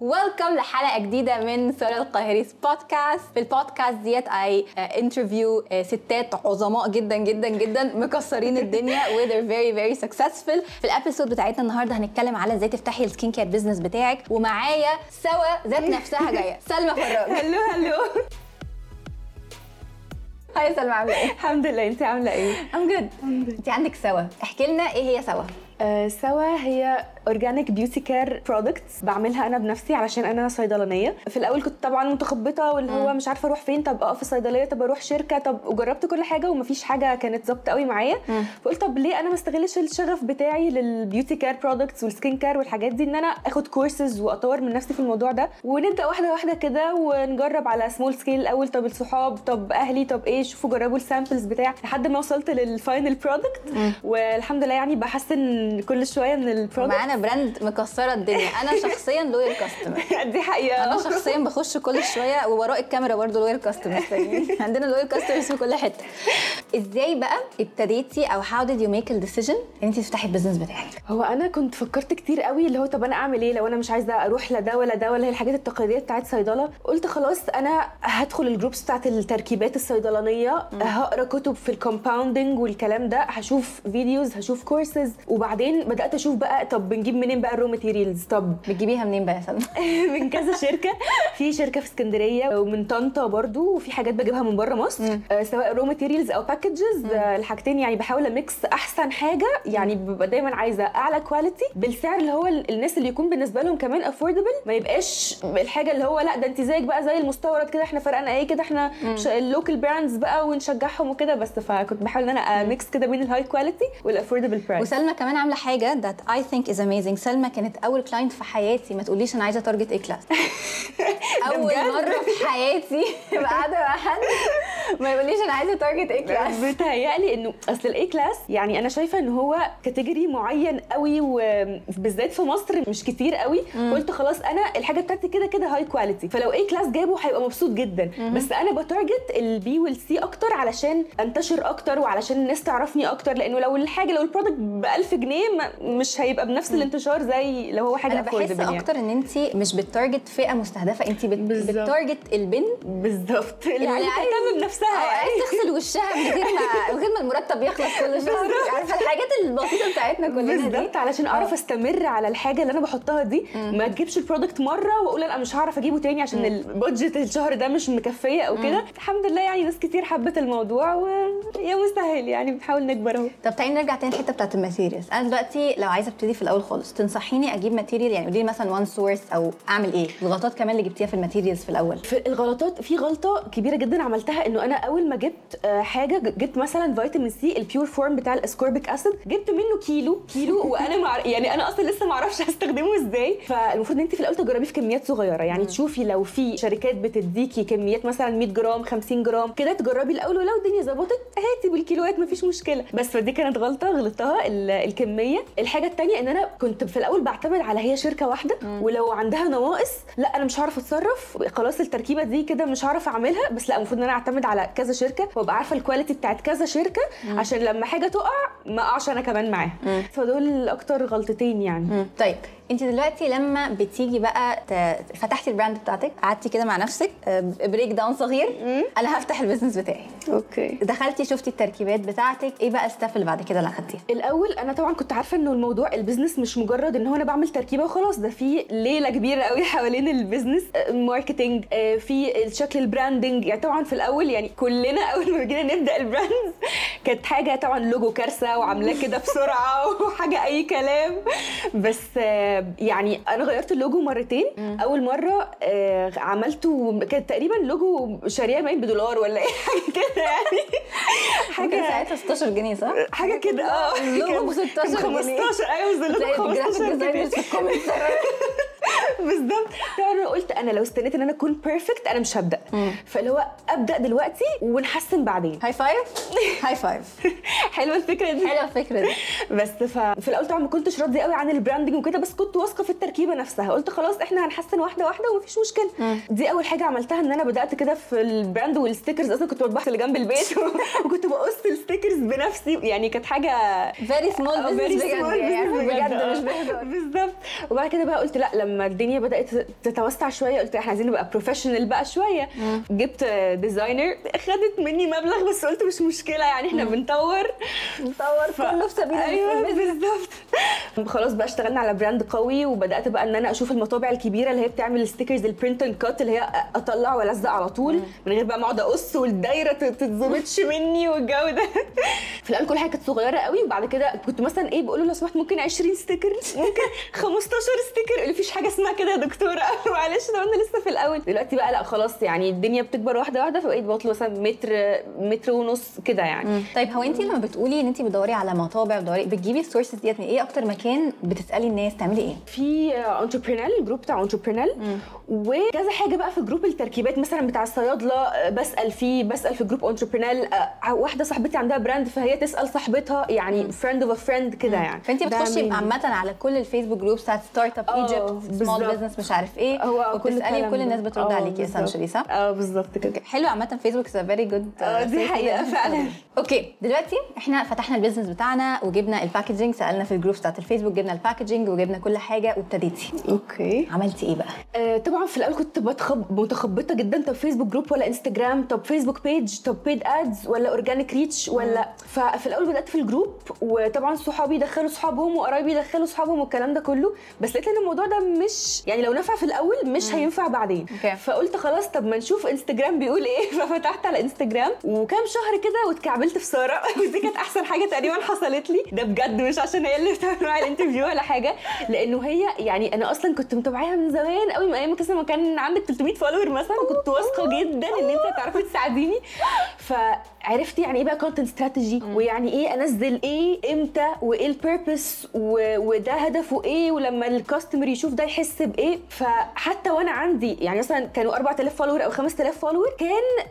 Welcome لحلقة جديدة من ساره القاهري's بودكاست في البودكاست ديت I interview ستات عظماء جدا جدا جدا مكسرين الدنيا و they're very very successful. في ال episode بتاعتنا النهارده هنتكلم على إزاي تفتحي ال skin care business بتاعك ومعايا سوا ذات نفسها جاية. سلمى فراج hello hello. Hi سلمى عاملة إيه؟ الحمد لله. انت عاملة إيه؟ I'm good. انت عندك سوا. احكي لنا إيه هي سوا. آه سوا هي organic beauty care products بعملها أنا بنفسي علشان أنا صيدلانية. في الأول كنت طبعا متخبطة واللي هو مش عارفة أروح فين طب اقف في صيدلية طب أروح شركة طب وجربت كل حاجة ومفيش حاجة كانت ظابطة قوي معايا. فقلت طب ليه أنا ما استغلش الشغف بتاعي لل beauty care products وال skin care والحاجات دي إن أنا آخد كورسز وأطور من نفسي في الموضوع ده. ونبدأ واحدة واحدة كده ونجرب على small scale الأول. طب الصحاب طب أهلي طب إيه شوفوا جربوا ال samples بتاع لحد ما وصلت لل final product والحمد لله يعني كل شوية من ال product معانا brand مكسرة الدنيا. أنا شخصيا loyal customer دي حقيقة. أنا شخصيا بخش كل شوية ووراء الكاميرا برضه loyal customers عندنا loyal customers في كل حتة. إزاي بقى ابتديتي أو did you make a decision إن انت تفتحي ال business بتاعك؟ هو أنا كنت فكرت كتير قوي اللي هو طب أنا أعمل إيه لو أنا مش عايزة أروح لا ده ولا ده ولا هي الحاجات التقليدية بتاعت صيدلة؟ قلت خلاص أنا هدخل ال groups بتاعت التركيبات الصيدلانية هقرأ كتب في ال compounding والكلام ده هشوف فيديوز هشوف كورسز وبعدين بدأت أشوف بقى طب بنجيب منين بقى ال raw materials طب بتجيبيها منين بقى يا سلمى؟ من كذا شركة. في شركة في اسكندرية ومن طنطا برضو وفي حاجات بجيبها من بره مصر. آه، سواء raw materials أو packages الحاجتين يعني بحاول أ mix أحسن حاجة. يعني ببقى دايما عايزة أعلى quality بالسعر اللي هو ال- الناس اللي يكون بالنسبة لهم كمان affordable ما يبقاش الحاجة اللي هو لأ ده أنت زيك بقى زي المستورد كده إحنا فرقنا إيه كده إحنا ال local brands بقى ونشجعهم وكده. بس فكنت بحاول إن أنا أ mix كده بين ال high quality وال affordable price وسلمى كمان عاملة حاجة that I think is amazing. سلمى كانت أول client في حياتي. ما تقوليش أنا عايزة target A class أول؟ مرة في حياتي. قاعدة مع حد ما يقوليش أنا عايزة target A class بتهيألي إنه أصل ال A class يعني أنا شايفة إن هو category معين قوي وبالذات في مصر مش كتير قوي. قلت خلاص أنا الحاجة بتاعتي كده كده high quality فلو A class جابه هيبقى مبسوط جدا. بس أنا ب target ال B وال C أكتر علشان أنتشر أكتر وعلشان الناس تعرفني أكتر. لأنه لو الحاجة لو ال product ب 1000 جنيه مش هيبقى بنفس الانتشار زي لو هو حاجة أنا بحس يعني. أكتر إن انت مش ب target فئة مستهدفة. انت بت... ب target البنت. بالظبط. يعني عايز- تهتم بنفسها آه يعني. عايز تغسل وشها من غير ما من غير ما المرتب يخلص كل شهر. عارفة الحاجات البسيطة بتاعتنا كلنا دي؟ بالظبط. علشان أعرف آه. أستمر على الحاجة اللي أنا بحطها دي ما تجيبش ال product مرة وأقول أنا مش هعرف أجيبه تاني عشان ال budget الشهر ده مش مكفية أو كده. الحمد لله يعني ناس كتير حبت الموضوع ويا مسهل يعني بنحاول نكبر أهو. طب تعالي نرجع تاني الحته بتاعت ال materials. أنا دلوقتي لو عايزة أبتدي في الأول خالص تنصحيني أجيب material؟ يعني قولي لي مثلا one source أو أعمل إيه؟ الغلطات كمان اللي جبتيها في ال materials في الأول. في الغلطات في غلطة كبيرة جدا عملتها إنه أنا اول ما جبت آه، حاجة جبت مثلا فيتامين C ال pure form بتاع ال ascorbic acid جبت منه كيلو كيلو وأنا مع يعني أنا أصلا لسه ما أعرفش هستخدمه إزاي. فالمفروض إن انت في الأول تجربيه في كميات صغيرة. يعني تشوفي لو في شركات بتديكي كميات مثلا 100 جرام 50 جرام كده تجربي الأول. ولو الدنيا ظبطت هاتي بالكيلوات مفيش مشكلة. بس فدي كانت غلطة غلطتها ال- الكمية. الحاجة الثانية إن أنا كنت في الأول بعتمد على هي شركة واحدة. ولو عندها نواقص لأ أنا مش هعرف أتصرف. خلاص التركيبة دي كده مش هعرف أعملها. بس لأ المفروض إن أنا أعتمد على كذا شركة وأبقى عارفة ال quality بتاعت كذا شركة عشان لما حاجة تقع ما أقعش أنا كمان معاها. فدول أكتر غلطتين يعني. طيب أنت دلوقتي لما بتيجي بقى فتحتي ال brand بتاعتك قعدتي كده مع نفسك breakdown صغير أنا هفتح ال business بتاعي. okay. دخلتي شفتي التركيبات بتاعتك إيه بقى ال stuff اللي بعد كده اللي اخدتيها الأول أنا طبعا كنت عارفة إنه الموضوع ال business مش مجرد إن هو أنا بعمل تركيبة وخلاص ده في ليلة كبيرة قوي حوالين ال business آه، marketing آه، في الشكل ال branding يعني طبعا في الأول يعني كلنا أول ما جينا نبدأ ال brand كانت حاجة طبعا لوجو كارثة وعاملاه كده بسرعة وحاجة أي كلام. بس آه، يعني أنا غيرت اللوجو مرتين. أول مرة آه، عملته كانت تقريبا لوجو شاريه باين بدولار ولا إيه حاجة كده يعني. ممكن ساعتها 16 جنيه صح؟ حاجة كده آه. اللوجو ب 16 جنيه. 15 أيوه بالظبط تلاقي الجرافيك 15 designers جنيه بالظبط. طبعا أنا قلت أنا لو استنيت إن أنا أكون perfect أنا مش هبدأ. فاللي هو أبدأ دلوقتي ونحسن بعدين. هاي فايف هاي فايف حلوة الفكرة دي. حلوة الفكرة دي. بس ففي الأول طبعا ما كنتش راضية قوي عن ال branding وكده بس كنت واثقة في التركيبة نفسها. قلت خلاص إحنا هنحسن واحدة واحدة ومفيش مشكلة. دي أول حاجة عملتها إن أنا بدأت كده في ال brand وال stickers أصلا كنت بطبع اللي جنب البيت وكنت بقص ال stickers بنفسي. يعني كانت حاجة very small business بجد. بجد. مش بالظبط. وبعد كده بقى قلت لأ لما الدنيا بدأت تتوسع شوية قلت إحنا عايزين نبقى professional بقى شوية. جبت designer خدت مني مبلغ بس قلت مش مشكلة يعني إحنا بنطور. نطور كله في سبيل أيوه. بالظبط. خلاص بقى اشتغلنا على brand قوي وبدأت بقى إن أنا أشوف المطابع الكبيرة اللي هي بتعمل stickers ال print and cut اللي هي اطلع وألزق على طول. من غير بقى ما أقعد أقص والدايرة تت- تتظبطش مني والجو ده. في الأول كل حاجة كانت صغيرة قوي وبعد كده كنت مثلا إيه بقول له لو سمحت ممكن 20 sticker ممكن 15 sticker يقول لي مفيش حاجة اسمها كده يا دكتوره معلش ده أنا لسه في الأول. دلوقتي بقى لا خلاص يعني الدنيا بتكبر واحدة واحدة فبقيت بطلب مثلا متر متر ونص كده يعني. طيب هو انت لما بتقولي ان انت بتدوري على مطابع بتدوري بتجيبي ال sources ديت من إيه أكتر مكان بتسألي الناس تعملي إيه؟ في Entreprenelle ال group بتاع Entreprenelle وكذا حاجة بقى في group التركيبات مثلا بتاع الصيادلة آه، بسأل فيه بسأل في group Entreprenelle واحدة صاحبتي عندها brand فهي تسأل صاحبتها يعني friend of friend كده يعني. فانت بتخشي. عامة على كل ال Facebook groups بتاعت startup Egypt small. business مش عارف إيه هو كل وبتسألي وكل. الناس بترد آه، عليكي بالظبط. essentially صح؟ آه بالظبط كده. حلو. عامة Facebook is very good آه، دي حقيقة فعلا. okay دلوقتي إحنا فتحنا ال business بتاعنا وجبنا ال packaging سألنا في ال groups بتاعت الفيسبوك جبنا ال packaging وجبنا كل حاجة وابتديتي. okay. عملتي إيه بقى؟ آه، طبعا في الأول كنت بتخب... متخبطة جدا. طب Facebook group ولا انستجرام طب Facebook page طب paid ads ولا organic reach ولا؟ ففي الأول بدأت في ال group وطبعا صحابي يدخلوا صحابهم وقرايبي يدخلوا صحابهم والكلام ده كله. بس لقيت إن الموضوع ده مش يعني لو نفع في الأول مش هينفع بعدين. okay. فقلت خلاص طب ما نشوف انستجرام بيقول إيه. ففتحت على انستجرام وكام شهر كده واتكعبلت في سارة. ودي كانت أحسن حاجة تقريبا حصلت لي. ده بجد مش عشان هي اللي بتعمل معايا ال interview ولا حاجة. لأنه هي يعني أنا أصلا كنت متابعاها من زمان قوي من أيام ما كان عندك 300 follower مثلا. كنت واثقة جدا إن أنت هتعرفي تساعديني. فعرفت يعني إيه بقى content strategy ويعني إيه أنزل إيه؟ إمتى؟ وإيه ال purpose وده هدفه إيه؟ ولما ال customer يشوف ده يحس بإيه؟ فحتى وأنا عندي يعني مثلا كانوا 4000 follower أو 5000 فولور كان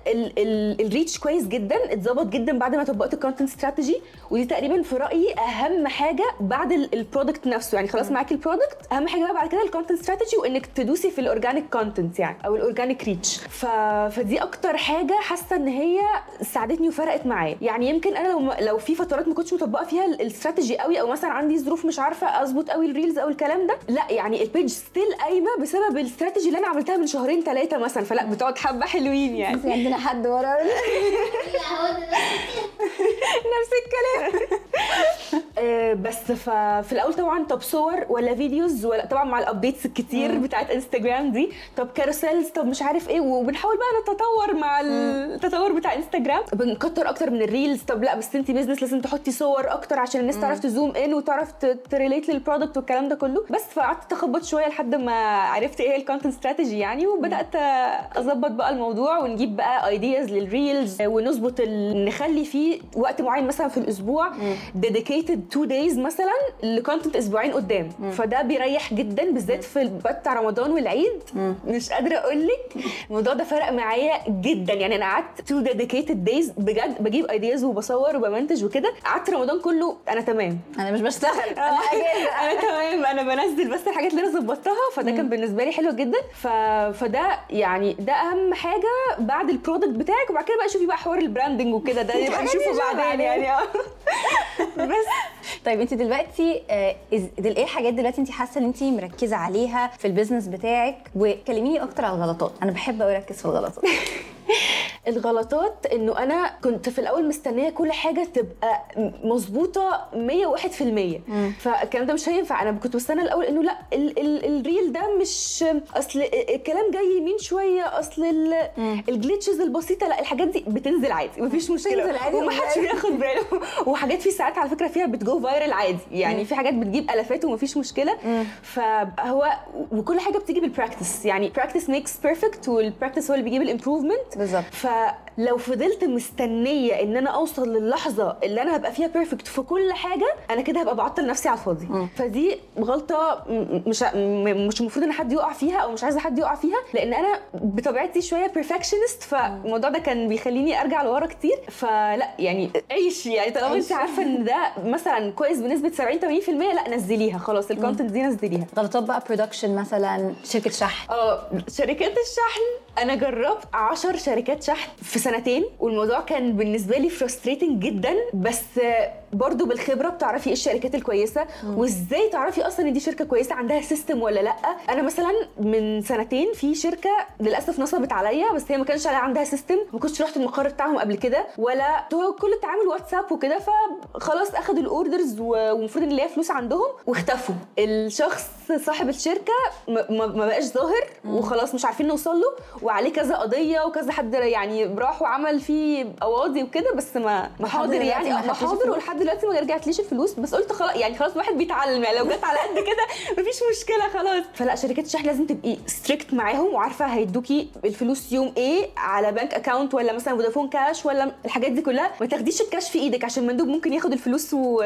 ال- ال- ال reach كويس جدا اتظبط جدا بعد ما طبقت ال content strategy ودي تقريبا في رأيي أهم حاجة بعد ال- ال product نفسه. يعني خلاص معاكي ال product أهم حاجة بقى بعد كده ال content strategy وإنك تدوسي في ال organic content يعني أو ال organic reach. فدي أكتر حاجة حاسة إن هي ساعدتني وفرقت معايا يعني يمكن أنا لو لو في فترات ما كنتش مطبقة فيها ال- الاستراتيجي قوي أو مثلا عندي ظروف مش عارفة أظبط قوي ال reels أو الكلام ده لا يعني ال page still قايمة بسبب الاستراتيجي اللي أنا عملتها من شهرين ثلاثة مثلا. فلا بتقعد حبة حلوين يعني. بس عندنا حد ورا. نفس الكلام. بس ففي الأول طبعا طب صور ولا videos ولا طبعا مع ال updates الكتير بتاعت انستجرام دي. طب carousels طب مش عارف إيه وبنحاول بقى نتطور مع التطور بتاع انستجرام بنكتر أكتر من ال reels طب لا بس انت business لازم تحطي صور أكتر عشان الناس تعرف تzoom in وتعرف ت relate لل product والكلام ده كله. بس فقعدت تخبط شوية لحد ما عرفت إيه ال content strategy يعني وبدأت أظبط بقى الموضوع ونجيب بقى ideas لل reels ونظبط ال- نخلي فيه وقت معين مثلا في الأسبوع dedicated two days مثلا ل content أسبوعين قدام. فده بيريح جدا بالذات في بتاع رمضان والعيد. مش قادرة أقول لك الموضوع ده فرق معايا جدا. يعني أنا قعدت two dedicated days بجد بجيب ideas وبصور وبمنتج وكده. قعدت رمضان كله أنا تمام. أنا مش بشتغل. أنا أنا تمام. أنا بنزل بس الحاجات اللي أنا ظبطتها. فده كان بالنسبة لي حلو جدا. ف... فده يعني ده أهم حاجة بعد ال product بتاعك. وبعد كده بقى شوفي بقى حوار ال branding وكده. ده يبقى دي نشوفه بعدين. يعني. بس. طيب انت دلوقتي آه، دل إيه الحاجات دلوقتي انت حاسة ان انت مركزة عليها في ال business بتاعك؟ وكلميني أكتر على الغلطات. أنا بحب أركز في الغلطات. الغلطات إنه أنا كنت في الأول مستنية كل حاجة تبقى مظبوطة 101% فالكلام ده مش هينفع. أنا كنت مستنية الأول إنه لأ ال ال ال reel ده مش أصل الكلام جاي يمين شوية. أصل ال- ال glitches البسيطة لأ الحاجات دي بتنزل عادي. مفيش مشكلة. عادي. ومحدش وبعدين- بياخد باله. وحاجات في ساعات على فكرة فيها بتجو viral عادي. يعني في حاجات بتجيب ألافات ومفيش مشكلة. فهو وكل حاجة بتيجي بال practice يعني practice makes perfect وال practice هو اللي بيجيب ال improvement بالظبط. فلو فضلت مستنية إن أنا أوصل للحظة اللي أنا هبقى فيها perfect في كل حاجة أنا كده هبقى بعطل نفسي على الفاضي. فدي غلطة مش مش المفروض إن حد يقع فيها أو مش عايزة حد يقع فيها لأن أنا بطبيعتي شوية perfectionist فالموضوع ده كان بيخليني أرجع لورا كتير. فلا يعني عيش يعني طالما أنت عارفة إن ده مثلا كويس بنسبة 70 80% لا نزليها خلاص ال content دي نزليها. غلطات بقى production مثلا شركة شحن. آه شركات الشحن أنا جربت 10 شركات شحن في سنتين والموضوع كان بالنسبة لي frustrating جدا بس برضو بالخبرة بتعرفي إيه الشركات الكويسة وإزاي تعرفي أصلا إن دي شركة كويسة عندها system ولا لأ؟ أنا مثلا من سنتين في شركة للأسف نصبت عليا بس هي ما كانش عندها system ما كنتش رحت المقر بتاعهم قبل كده ولا كل التعامل واتساب وكده فخلاص أخدوا ال orders والمفروض إن ليا فلوس عندهم واختفوا. الشخص صاحب الشركة ما بقاش ظاهر وخلاص مش عارفين نوصل له وعليه كذا قضية وكذا حد يعني راح وعمل فيه قواضي وكده بس ما ما حاضر يعني. ما حاضر؟ ولحد دلوقتي ما رجعتليش الفلوس بس قلت خلاص يعني خلاص الواحد بيتعلم. يعني لو جت على قد كده مفيش مشكلة خلاص. فلا شركات الشحن لازم تبقي strict معاهم وعارفة هيدوكي الفلوس يوم إيه على bank account ولا مثلا فودافون كاش ولا الحاجات دي كلها. ما تاخديش الكاش في إيدك عشان المندوب ممكن ياخد الفلوس و...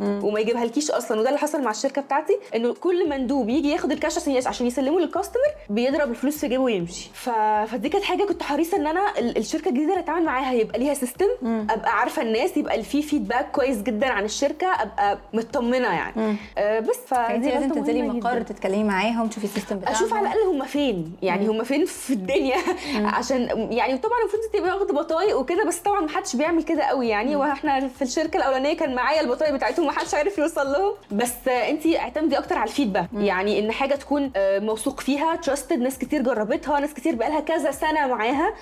وما يجيبها لكيش أصلا. وده اللي حصل مع الشركة بتاعتي إنه كل مندوب يجي ياخد الكاش عشان. عشان يسلمه لل customer بيضرب الفلوس في جيبه ويمشي. ف... فدي كانت حاجة كنت حريصة إن أنا الشركة الجديدة اللي اتعامل معاها يبقى ليها system أبقى عارفة الناس يبقى في feedback كويس جدا عن الشركة أبقى مطمنة يعني. آه بس ف انت دي لازم تنزلي مقر. تتكلمي معاهم تشوفي ال system بتاعهم. أشوف على الأقل هم فين يعني هم فين في الدنيا. عشان يعني طبعا المفروض تبقي واخدة بطايق وكده بس طبعا ما حدش بيعمل كده قوي يعني. وإحنا في الشركة الأولانية كان معايا البطايق بتاعتهم ما حدش عارف يوصل لهم. بس انت اعتمدي أكتر على ال feedback يعني إن حاجة تكون آه، موثوق فيها trusted ناس كتير جربتها ناس كتير بقالها كذا سنة معاها.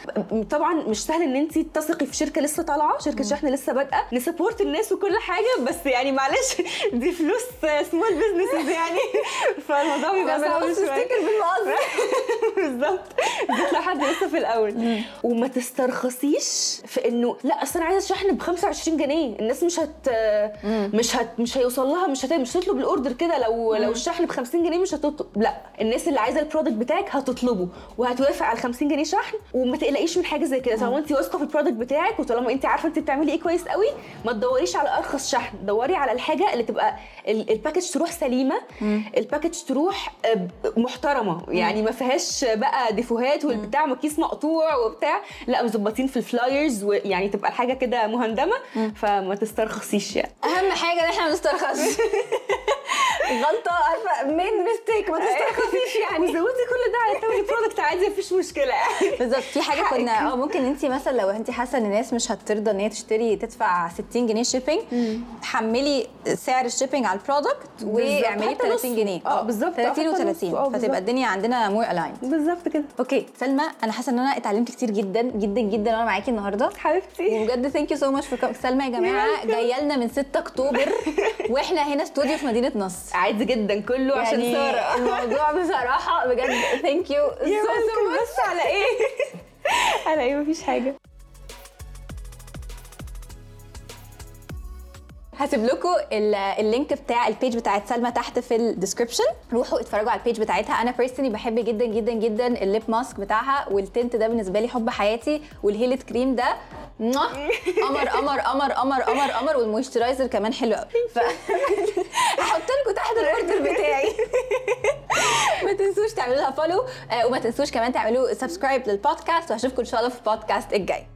طبعا مش سهل إن انت تثقي في شركة لسه طالعة شركة شحن لسه بادئة ن support الناس وكل حاجة بس يعني معلش دي فلوس small businesses يعني. فالموضوع بيبقى شوية. تفتكر بالظبط. بالذات لو حد لسه في الأول. وما تسترخصيش في إنه لأ أصل أنا عايزة شحن ب 25 جنيه. الناس مش هت مش هت مش هيوصل لها مش هت... مش هتطلب ال order كده. لو لو الشحن ب 50 جنيه مش هتطلب. لأ الناس اللي عايزة ال product بتاعك هتطلبه. وهتوافق على 50 جنيه شحن. وما تقلقيش من حاجة زي كده. طالما انت واثقة في ال product بتاعك؟ وطالما انت عارفة انت بتعملي إيه كويس قوي ما تدوريش على أرخص شحن. دوري على الحاجة اللي تبقى ال- ال package تروح سليمة ال package تروح آه، محترمة. يعني ما فيهاش بقى défauts والبتاع مكيس مقطوع وبتاع. لا مظبطين في ال flyers ويعني تبقى الحاجة كده مهندمة. فما تسترخصيش يعني. أهم حاجة إن إحنا ما نسترخصش. غلطة عارفة main mistake ما تسترخصيش يعني. وزودي كل ده عادي مفيش مشكلة. بالظبط. في حاجة كنا آه ممكن انت مثلا لو انت حاسة ان الناس مش هترضى ان هي تشتري تدفع 60 جنيه shipping حملي سعر ال shipping على ال product حتى 30 نصه. جنيه. آه بالظبط، آه 30 حتى نصه. آه و30 بالظبط. فتبقى الدنيا عندنا more aligned بالظبط كده. okay. سلمى أنا حاسة إن أنا اتعلمت كتير جدا جدا جدا وأنا معاكي النهارده. حبيبتي. وبجد thank you so much for سلمى يا جماعة. جاية لنا من 6 أكتوبر وإحنا هنا استوديو في مدينة نصر. عادي جدا كله عشان يعني سارة. الموضوع بصراحة بجد thank you so welcome. بس على إيه على إيه مفيش حاجة هسيب لكم ال- ال link بتاع ال page بتاعت سلمى تحت في ال description روحوا اتفرجوا على ال page بتاعتها أنا personally بحب جدا جدا جدا ال lip mask بتاعها وال tint ده بالنسبة لي حب حياتي وال heel cream ده. قمر قمر قمر قمر قمر قمر وال moisturizer كمان حلو قوي. هحط لكم تحت ال order بتاعي. ما تنسوش تعملوا لها follow وما تنسوش كمان تعملوا subscribe للبودكاست وهشوفكم إن شاء الله في البودكاست الجاي.